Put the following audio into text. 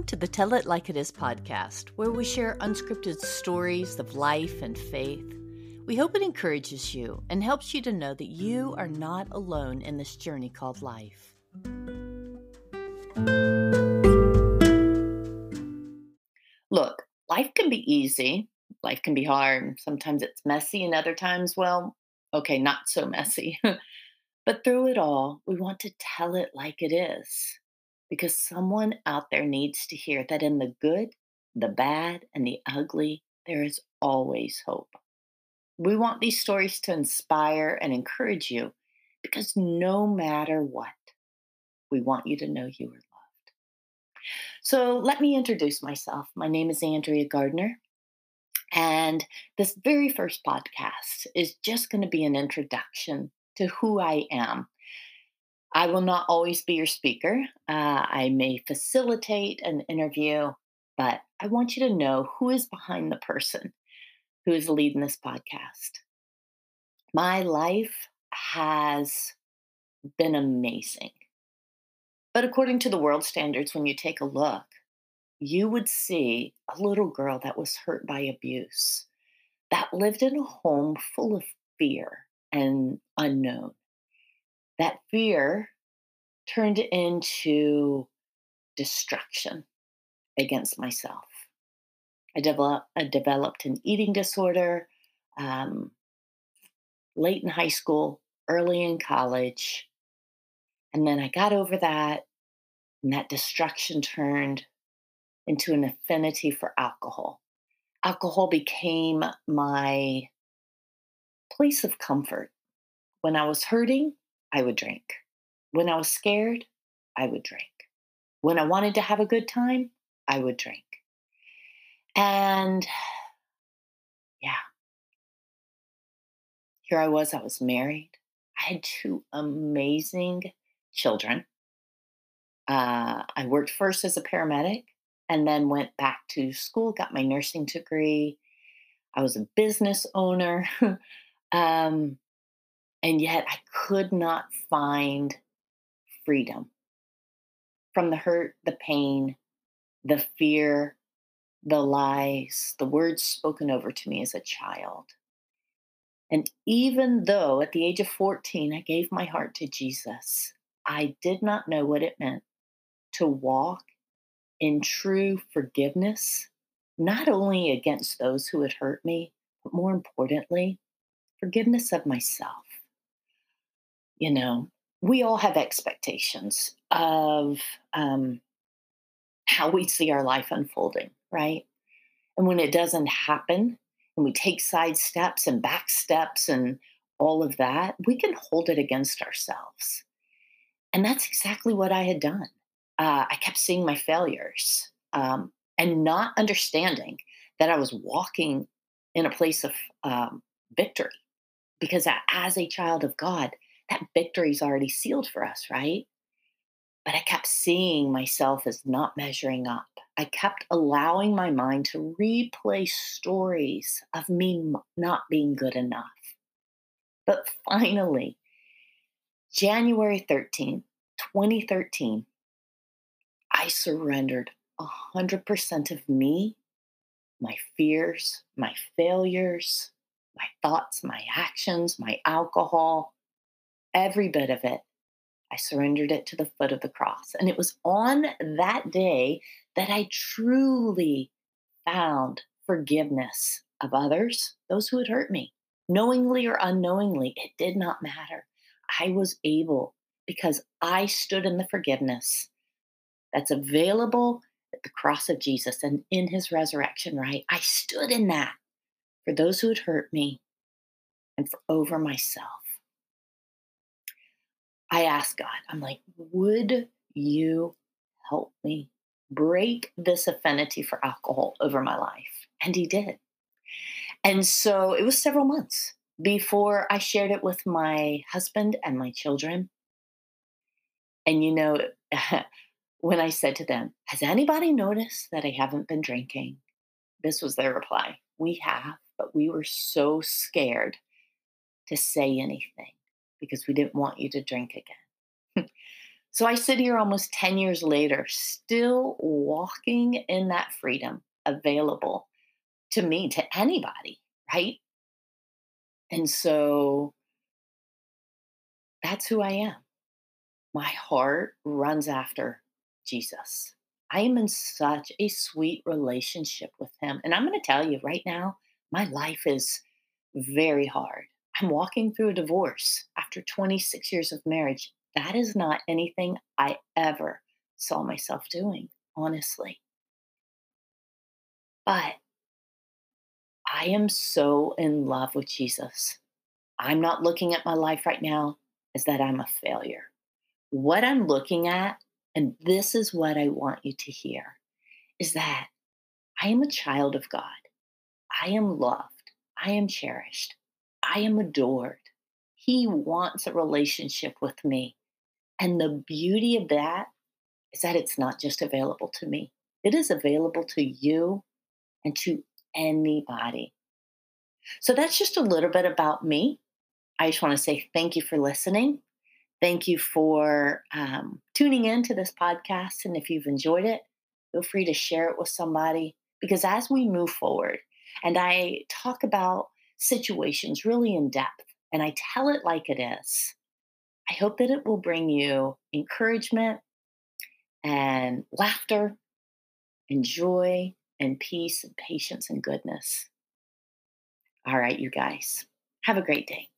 Welcome to the Tell It Like It Is podcast, where we share unscripted stories of life and faith. We hope it encourages you and helps you to know that you are not alone in this journey called life. Look, life can be easy, life can be hard. Sometimes it's messy, and other times, well, okay, not so messy. but through it all, we want to tell it like it is because someone out there needs to hear that in the good, the bad, and the ugly, there is always hope. We want these stories to inspire and encourage you because no matter what, we want you to know you are loved. So let me introduce myself. My name is Andrea Gardner. And this very first podcast is just going to be an introduction to who I am I will not always be your speaker. Uh, I may facilitate an interview, but I want you to know who is behind the person who is leading this podcast. My life has been amazing. But according to the world standards, when you take a look, you would see a little girl that was hurt by abuse, that lived in a home full of fear and unknown that fear turned into destruction against myself. I, I developed an eating disorder um, late in high school, early in college. And then I got over that, and that destruction turned into an affinity for alcohol. Alcohol became my place of comfort. When I was hurting, I would drink. When I was scared, I would drink. When I wanted to have a good time, I would drink. And yeah, here I was, I was married. I had two amazing children. Uh, I worked first as a paramedic and then went back to school, got my nursing degree. I was a business owner. um, and yet I could not find freedom from the hurt, the pain, the fear, the lies, the words spoken over to me as a child. And even though at the age of 14 I gave my heart to Jesus, I did not know what it meant to walk in true forgiveness, not only against those who had hurt me, but more importantly, forgiveness of myself you know, we all have expectations of um, how we see our life unfolding, right? And when it doesn't happen, and we take side steps and back steps and all of that, we can hold it against ourselves. And that's exactly what I had done. Uh, I kept seeing my failures um, and not understanding that I was walking in a place of um, victory. Because as a child of God, that victory's already sealed for us, right? But I kept seeing myself as not measuring up. I kept allowing my mind to replay stories of me not being good enough. But finally, January 13th, 2013, I surrendered 100% of me, my fears, my failures, my thoughts, my actions, my alcohol, every bit of it. I surrendered it to the foot of the cross. And it was on that day that I truly found forgiveness of others, those who had hurt me, knowingly or unknowingly. It did not matter. I was able because I stood in the forgiveness that's available at the cross of Jesus and in his resurrection, right? I stood in that for those who had hurt me and for over myself. I asked God, I'm like, would you help me break this affinity for alcohol over my life? And He did. And so it was several months before I shared it with my husband and my children. And you know, when I said to them, Has anybody noticed that I haven't been drinking? This was their reply We have, but we were so scared to say anything because we didn't want you to drink again. So I sit here almost 10 years later, still walking in that freedom available to me, to anybody, right? And so that's who I am. My heart runs after Jesus. I am in such a sweet relationship with him. And I'm going to tell you right now, my life is very hard. I'm walking through a divorce after 26 years of marriage. That is not anything I ever saw myself doing, honestly. But I am so in love with Jesus. I'm not looking at my life right now as that I'm a failure. What I'm looking at, and this is what I want you to hear, is that I am a child of God. I am loved. I am cherished. I am adored. He wants a relationship with me. And the beauty of that is that it's not just available to me, it is available to you and to anybody. So that's just a little bit about me. I just want to say thank you for listening. Thank you for um, tuning in to this podcast. And if you've enjoyed it, feel free to share it with somebody because as we move forward, and I talk about situations really in depth and I tell it like it is, I hope that it will bring you encouragement and laughter and joy and peace and patience and goodness. All right, you guys, have a great day.